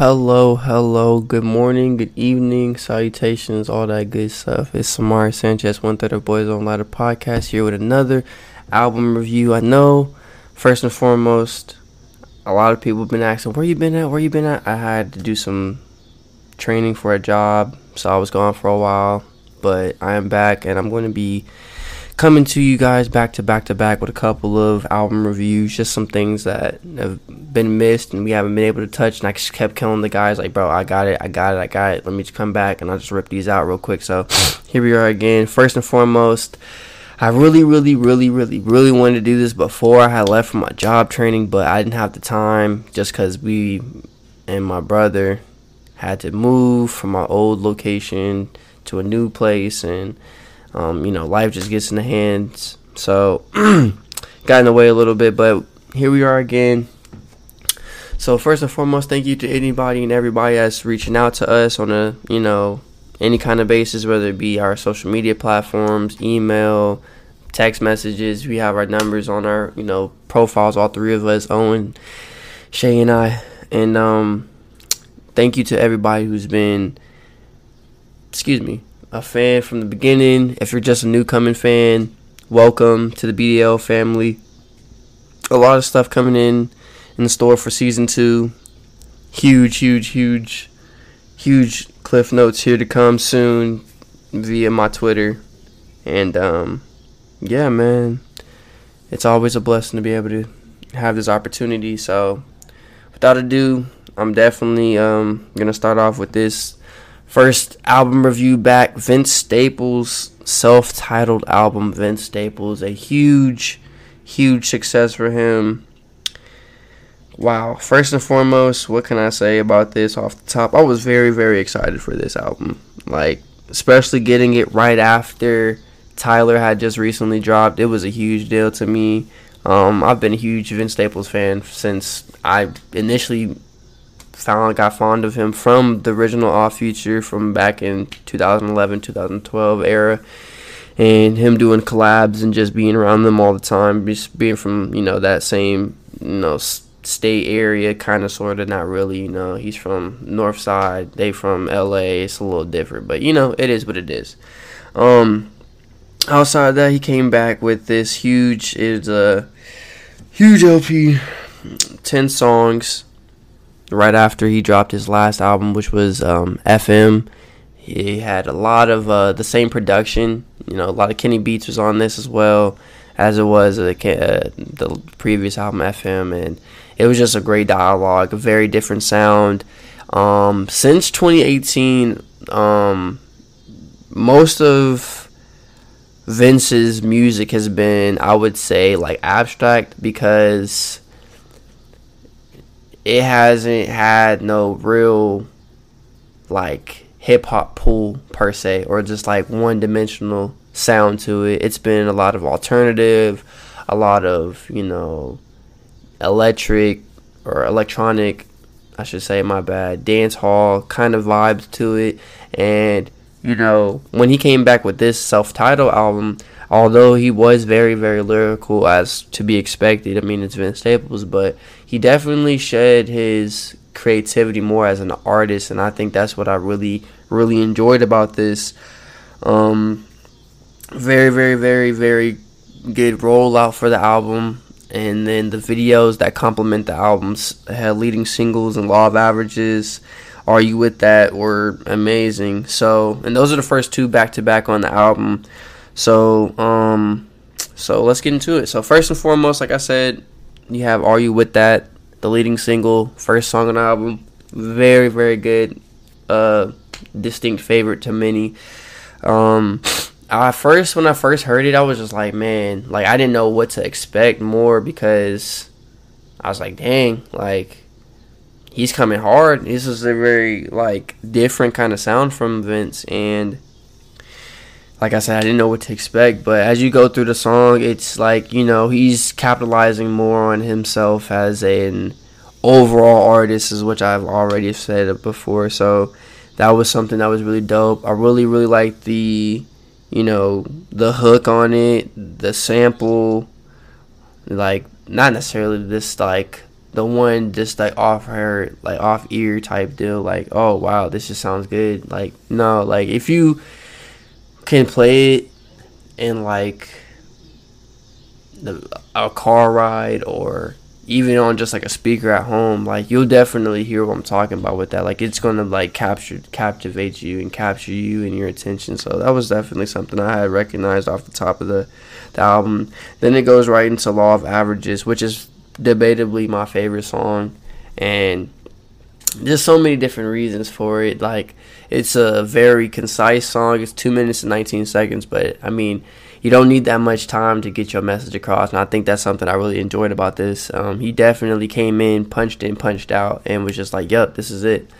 hello, hello, good morning, good evening, salutations, all that good stuff. It's Samari Sanchez, one third of Boys on Ladder podcast, here with another album review. I know, first and foremost, a lot of people have been asking, where you been at, where you been at? I had to do some training for a job, so I was gone for a while, but I am back and I'm going to be coming to you guys back to back to back with a couple of album reviews, just some things that have been missed and we haven't been able to touch. And I just kept killing the guys like, bro, I got it, I got it, I got it. Let me just come back and I'll just rip these out real quick. So here we are again. First and foremost, I really, really, really, really, really wanted to do this before I had left for my job training, but I didn't have the time just because we and my brother had to move from my old location to a new place and um, you know, life just gets in the hands. So, got in the way a little bit, but here we are again. So, first and foremost, thank you to anybody and everybody that's reaching out to us on a, you know, any kind of basis, whether it be our social media platforms, email, text messages. We have our numbers on our, you know, profiles, all three of us, Owen, Shay, and I. And um, thank you to everybody who's been, excuse me, a fan from the beginning. If you're just a new coming fan, welcome to the BDL family. A lot of stuff coming in in the store for season two. Huge, huge, huge, huge cliff notes here to come soon via my Twitter. And um, yeah, man, it's always a blessing to be able to have this opportunity. So, without ado, I'm definitely um, gonna start off with this First album review back Vince Staples' self titled album, Vince Staples. A huge, huge success for him. Wow. First and foremost, what can I say about this off the top? I was very, very excited for this album. Like, especially getting it right after Tyler had just recently dropped. It was a huge deal to me. Um, I've been a huge Vince Staples fan since I initially found got fond of him from the original Odd Future from back in 2011 2012 era. And him doing collabs and just being around them all the time just being from you know that same you know state area kind of sort of not really you know. He's from north side they from la it's a little different but you know it is what it is. Um outside that he came back with this huge is a huge lp 10 songs right after he dropped his last album, which was um, FM. He had a lot of uh, the same production. You know, a lot of Kenny Beats was on this as well as it was uh, the previous album FM, and it was just a great dialogue, a very different sound. Um, since 2018, um, most of Vince's music has been, I would say, like abstract because it hasn't had no real like hip hop pull per se or just like one dimensional sound to it. It's been a lot of alternative, a lot of, you know, electric or electronic, I should say, my bad, dance hall kind of vibes to it. And, you know, when he came back with this self titled album, although he was very, very lyrical as to be expected, I mean, it's Vince Staples, but he definitely shed his creativity more as an artist, and I think that's what I really, really enjoyed about this. Um, very, very, very, very good rollout for the album, and then the videos that complement the albums had leading singles and Law of Averages. Are You With That were amazing. So, and those are the first two back to back on the album. So, um, so let's get into it. So, first and foremost, like I said, you have Are You With That, the leading single, first song on the album. Very, very good. Uh, distinct favorite to many. Um, I first, when I first heard it, I was just like, man, like I didn't know what to expect more because I was like, dang, like he's coming hard. This is a very like different kind of sound from Vince and like I said, I didn't know what to expect. But as you go through the song, it's like you know he's capitalizing more on himself as an overall artist, is which I've already said before. So that was something that was really dope. I really really liked the you know the hook on it, the sample, like not necessarily this like the one just like off her like off ear type deal like oh wow this just sounds good. Like no like if you can play it in like the, a car ride or even on just like a speaker at home like you'll definitely hear what i'm talking about with that. Like it's gonna like capture captivate you and capture you and your attention. So that was definitely something i had recognized off the top of the, the album. Then it goes right into law of averages which is debatably my favorite song, and there's so many different reasons for it. Like it's a very concise song. It's two minutes and 19 seconds, but I mean, you don't need that much time to get your message across. And I think that's something I really enjoyed about this. Um, he definitely came in, punched in, punched out, and was just like, "Yep, this is it."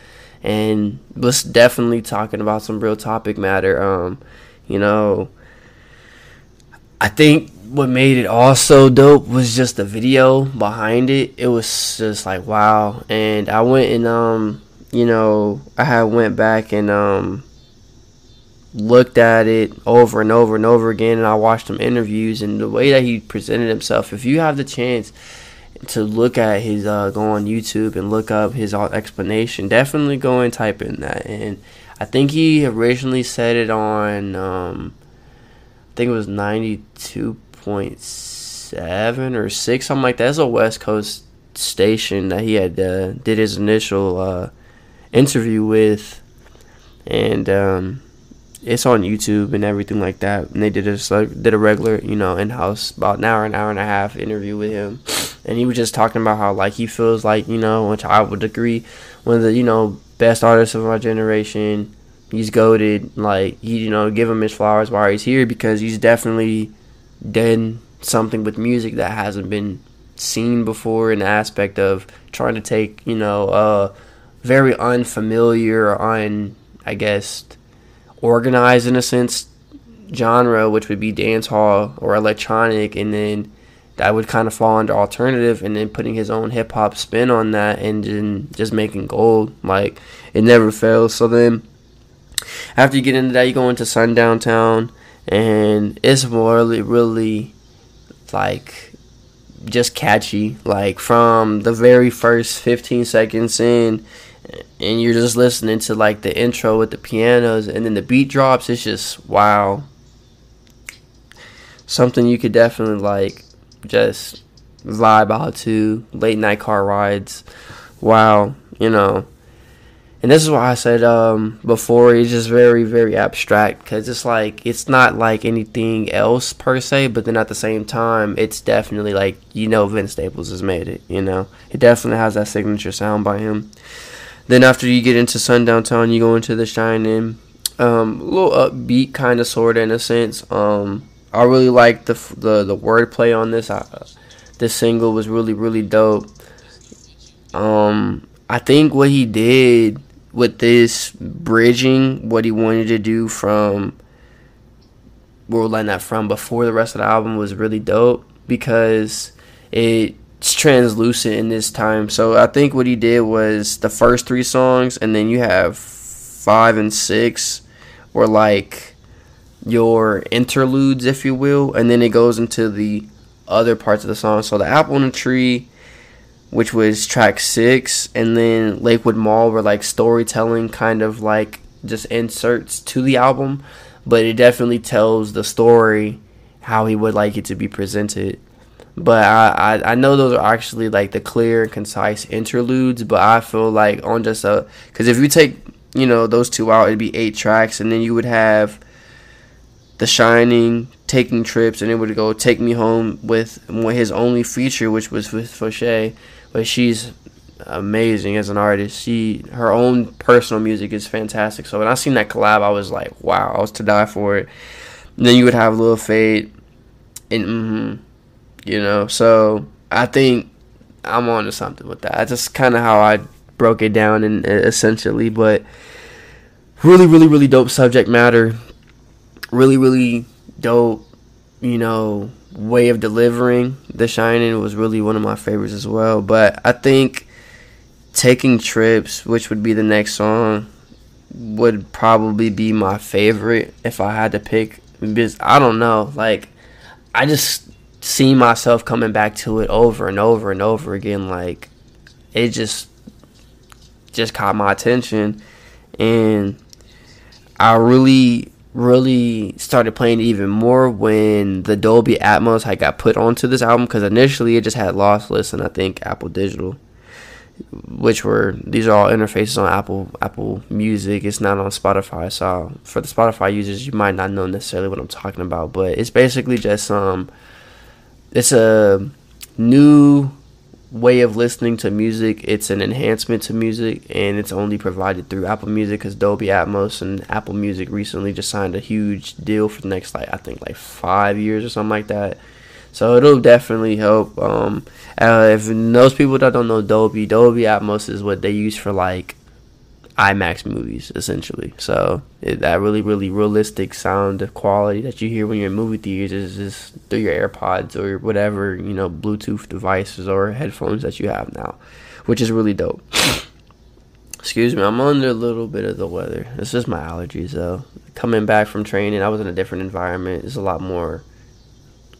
And was definitely talking about some real topic matter. Um, you know, I think what made it all so dope was just the video behind it. It was just like wow. And I went and um, you know, I had went back and um looked at it over and over and over again and I watched some interviews and the way that he presented himself. If you have the chance to look at his uh go on YouTube and look up his explanation, definitely go and type in that. And I think he originally said it on um I think it was 92 point seven or six, something like that. It's a West Coast station that he had uh, did his initial uh, interview with, and um, it's on YouTube and everything like that. And they did a did a regular, you know, in house about an hour, an hour and a half interview with him, and he was just talking about how like he feels like you know, which I would agree, one of the you know best artists of our generation. He's goaded, like he, you know, give him his flowers while he's here because he's definitely done something with music that hasn't been seen before in the aspect of trying to take you know a very unfamiliar un I guess organized in a sense genre which would be dance hall or electronic and then that would kind of fall under alternative and then putting his own hip hop spin on that and then just making gold like it never fails. So then after you get into that you go into sundown town and it's really really like just catchy. Like from the very first 15 seconds in and you're just listening to like the intro with the pianos and then the beat drops it's just wow. Something you could definitely like just vibe out to. Late night car rides. Wow you know and this is why I said um, before it's just very very abstract because it's like it's not like anything else per se, but then at the same time it's definitely like you know Vince Staples has made it. You know, it definitely has that signature sound by him. Then after you get into Sundown Town, you go into The Shining, um, a little upbeat kind of sort of in a sense. Um, I really like the the the wordplay on this. I, this single was really really dope. Um, I think what he did with this bridging what he wanted to do from we're letting that from before the rest of the album was really dope because it's translucent in this time. So I think what he did was the first three songs and then you have five and six were like your interludes, if you will, and then it goes into the other parts of the song. So the apple in the tree which was track six, and then Lakewood Mall were like storytelling kind of like just inserts to the album, but it definitely tells the story how he would like it to be presented. But I, I, I know those are actually like the clear and concise interludes, but I feel like on just a because if you take you know those two out, it'd be eight tracks, and then you would have The Shining, Taking Trips, and it would go Take Me Home with his only feature, which was with Fousheé but she's amazing as an artist. She her own personal music is fantastic. So when I seen that collab, I was like, wow, I was to die for it. And then you would have Lil Fade, and mm-hmm, you know. So I think I'm on to something with that. That's just kind of how I broke it down, and essentially, but really, really, really dope subject matter. Really, really dope. You know, way of delivering The Shining was really one of my favorites as well. But I think Taking Trips, which would be the next song, would probably be my favorite if I had to pick. Because I don't know, like I just see myself coming back to it over and over and over again. Like it just just caught my attention, and I really really started playing even more when the Dolby Atmos had got put onto this album because initially it just had lossless and I think Apple Digital, which were these are all interfaces on Apple Apple Music. It's not on Spotify, so for the Spotify users, you might not know necessarily what I'm talking about, but it's basically just um, it's a new way of listening to music. It's an enhancement to music, and it's only provided through Apple Music because Dolby Atmos and Apple Music recently just signed a huge deal for the next like I think like five years or something like that. So it'll definitely help. Um, uh, if those people that don't know Dolby, Dolby Atmos is what they use for like IMAX movies, essentially. So it, that really, really realistic sound quality that you hear when you're in movie theaters is just through your AirPods or whatever you know Bluetooth devices or headphones that you have now, which is really dope. Excuse me, I'm under a little bit of the weather. It's just my allergies, though. Coming back from training, I was in a different environment. It's a lot more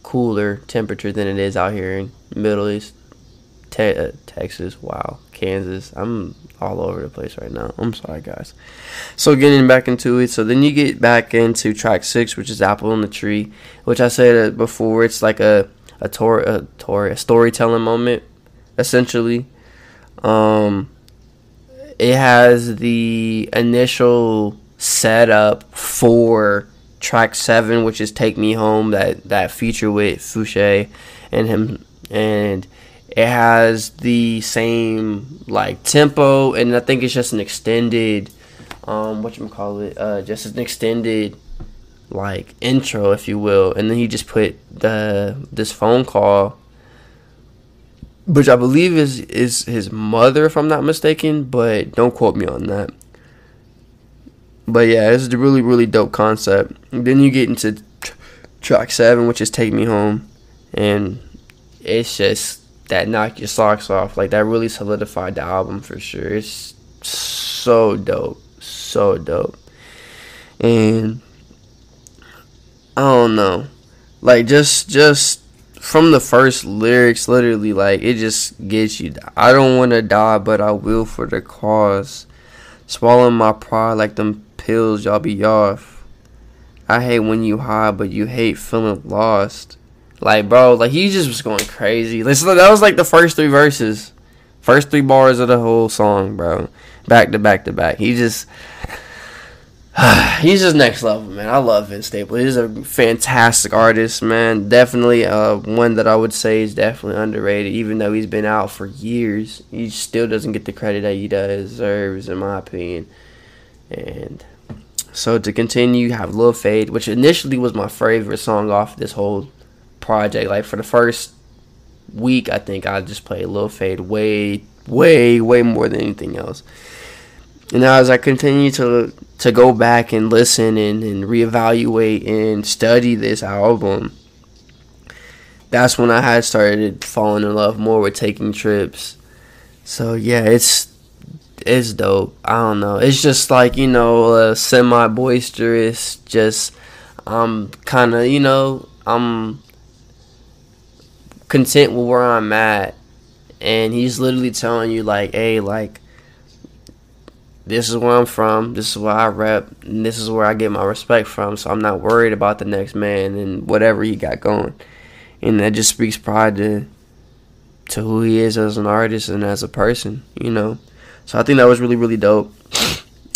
cooler temperature than it is out here in Middle East, Te- uh, Texas. Wow, Kansas. I'm all over the place right now. I'm sorry, guys. So getting back into it, so then you get back into track six, which is "Apple in the Tree," which I said before. It's like a a tour, a tour, a storytelling moment, essentially. Um, it has the initial setup for track seven, which is "Take Me Home," that that feature with Fousheé and him and it has the same like tempo, and I think it's just an extended, um, what you call it, uh, just an extended like intro, if you will, and then he just put the this phone call, which I believe is is his mother, if I'm not mistaken, but don't quote me on that. But yeah, it's a really really dope concept. And then you get into tr- track seven, which is "Take Me Home," and it's just that knock your socks off. Like that really solidified the album for sure. It's so dope, so dope, and I don't know, like just just from the first lyrics, literally, like it just gets you. I don't want to die, but I will for the cause. Swallowing my pride like them pills, y'all be off. I hate when you hide, but you hate feeling lost. Like, bro, like he just was going crazy. Listen, that was like the first three verses, first three bars of the whole song, bro. Back to back to back. He just, he's just next level, man. I love Vince Staples. He's a fantastic artist, man. Definitely, uh, one that I would say is definitely underrated. Even though he's been out for years, he still doesn't get the credit that he deserves, in my opinion. And so to continue, have Lil Fade, which initially was my favorite song off this whole project. Like for the first week, I think I just played Lil Fade way, way, way more than anything else. And now as I continue to to go back and listen and, and reevaluate and study this album, that's when I had started falling in love more with taking trips. So yeah, it's it's dope. I don't know. It's just like you know, semi boisterous. Just um, I'm kind of you know I'm content with where I'm at. And he's literally telling you, like, hey, like, this is where I'm from, this is where I rep, and this is where I get my respect from. So I'm not worried about the next man and whatever he got going. And that just speaks pride to to who he is as an artist and as a person, you know. So I think that was really, really dope.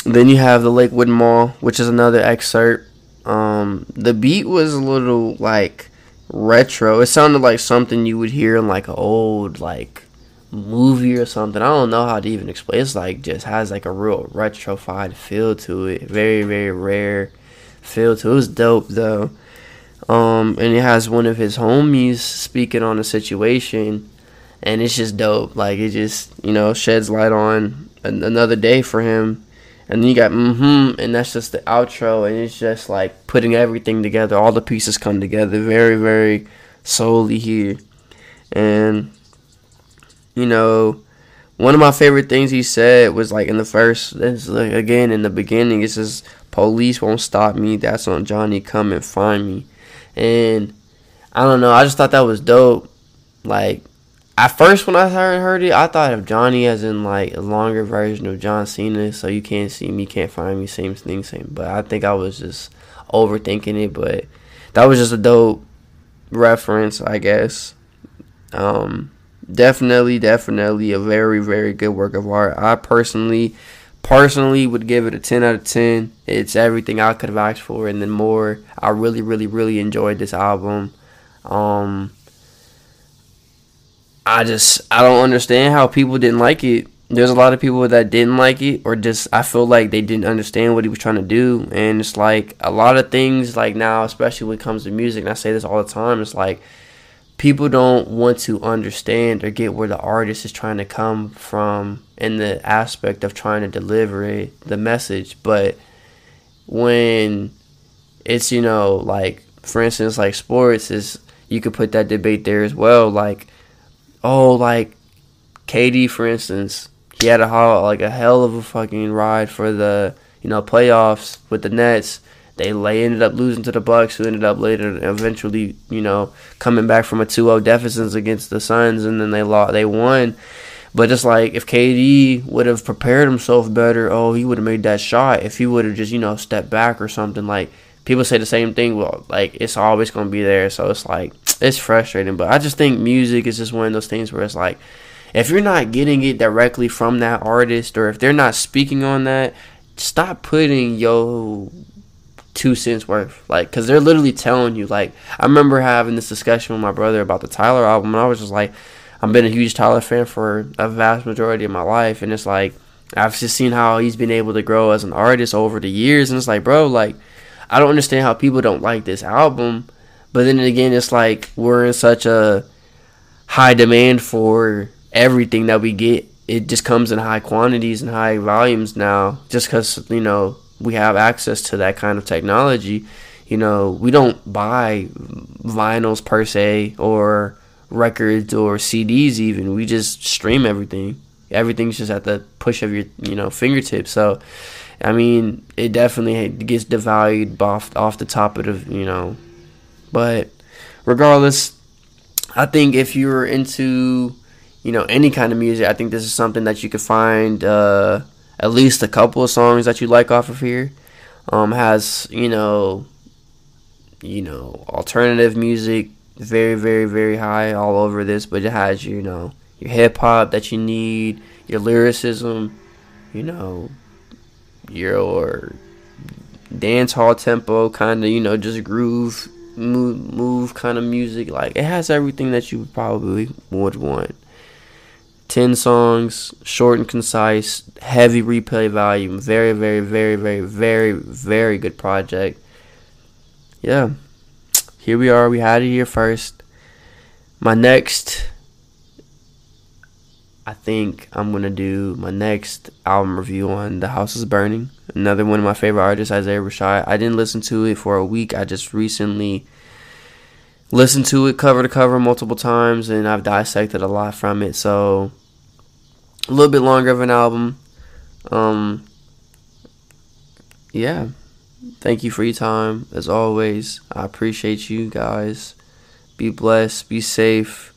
then you have the Lakewood Mall, which is another excerpt. Um, the beat was a little like retro. It sounded like something you would hear in like an old like movie or something. I don't know how to even explain. It's like just has like a real retrofied feel to it. Very very rare feel to it. It was dope though. Um, and it has one of his homies speaking on a situation, and it's just dope. Like it just you know sheds light on another day for him and then you got mm-hmm and that's just the outro and it's just like putting everything together. All the pieces come together very very solely here. And you know one of my favorite things he said was like in the first like again in the beginning it says police won't stop me that's on johnny come and find me. And i don't know i just thought that was dope. Like at first when I heard, heard it, I thought of Johnny as in like a longer version of John Cena. So you can't see me, can't find me, same thing, same. But I think I was just overthinking it. But that was just a dope reference, I guess. Um, definitely, definitely a very, very good work of art. I personally, personally would give it a 10 out of 10. It's everything I could have asked for and then more. I really, really, really enjoyed this album. Um, I just I don't understand how people didn't like it. There's a lot of people that didn't like it, or just I feel like they didn't understand what he was trying to do. And it's like a lot of things, like now, especially when it comes to music, and I say this all the time. It's like people don't want to understand or get where the artist is trying to come from in the aspect of trying to deliver it, the message. But when it's you know like for instance like sports is you could put that debate there as well like oh, like KD for instance, he had a like a hell of a fucking ride for the you know playoffs with the Nets. They they ended up losing to the Bucks, who ended up later eventually you know coming back from a 2-0 deficit against the Suns, and then they lost, they won. But just like if KD would have prepared himself better, oh, he would have made that shot. If he would have just you know stepped back or something like people say the same thing. Well, like it's always gonna be there, so it's like it's frustrating. But I just think music is just one of those things where it's like, if you're not getting it directly from that artist, or if they're not speaking on that, stop putting yo two cents worth. Like, cause they're literally telling you. Like, I remember having this discussion with my brother about the Tyler album, and I was just like, I've been a huge Tyler fan for a vast majority of my life, and it's like. I've just seen how he's been able to grow as an artist over the years, and it's like, bro, like, I don't understand how people don't like this album. But then again, it's like we're in such a high demand for everything that we get. It just comes in high quantities and high volumes now, just because you know we have access to that kind of technology. You know, we don't buy vinyls per se or records or CDs even. We just stream everything. Everything's just at the push of your you know fingertips. So I mean, it definitely gets devalued off off the top of the you know, but regardless, I think if you're into you know any kind of music, I think this is something that you could find uh, at least a couple of songs that you like off of here. Um, has you know, you know alternative music, very very very high all over this, but it has you know your hip hop that you need, your lyricism, you know your dance hall tempo kind of you know just groove move move kind of music. Like it has everything that you probably would want. 10 songs short and concise heavy replay volume. Very very very very very very good project. Yeah. Here we are. We had it here first. My next I think I'm gonna do my next album review on The House is Burning. Another one of my favorite artists, Isaiah Rashad. I didn't listen to it for a week. I just recently listened to it cover to cover multiple times, and I've dissected a lot from it. So a little bit longer of an album. Um, yeah. Thank you for your time as always. I appreciate you guys. Be blessed. Be safe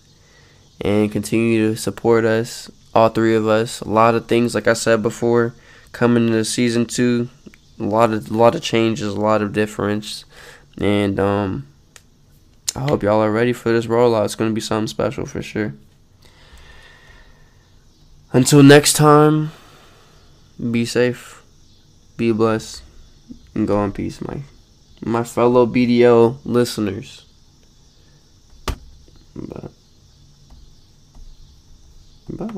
and continue to support us, all three of us. A lot of things, like I said before, coming into season two. A lot of a lot of changes, a lot of difference, and um, I hope y'all are ready for this rollout. It's gonna be something special for sure. Until next time, be safe, be blessed, and go in peace, my my fellow BDO listeners. Bye. Bye.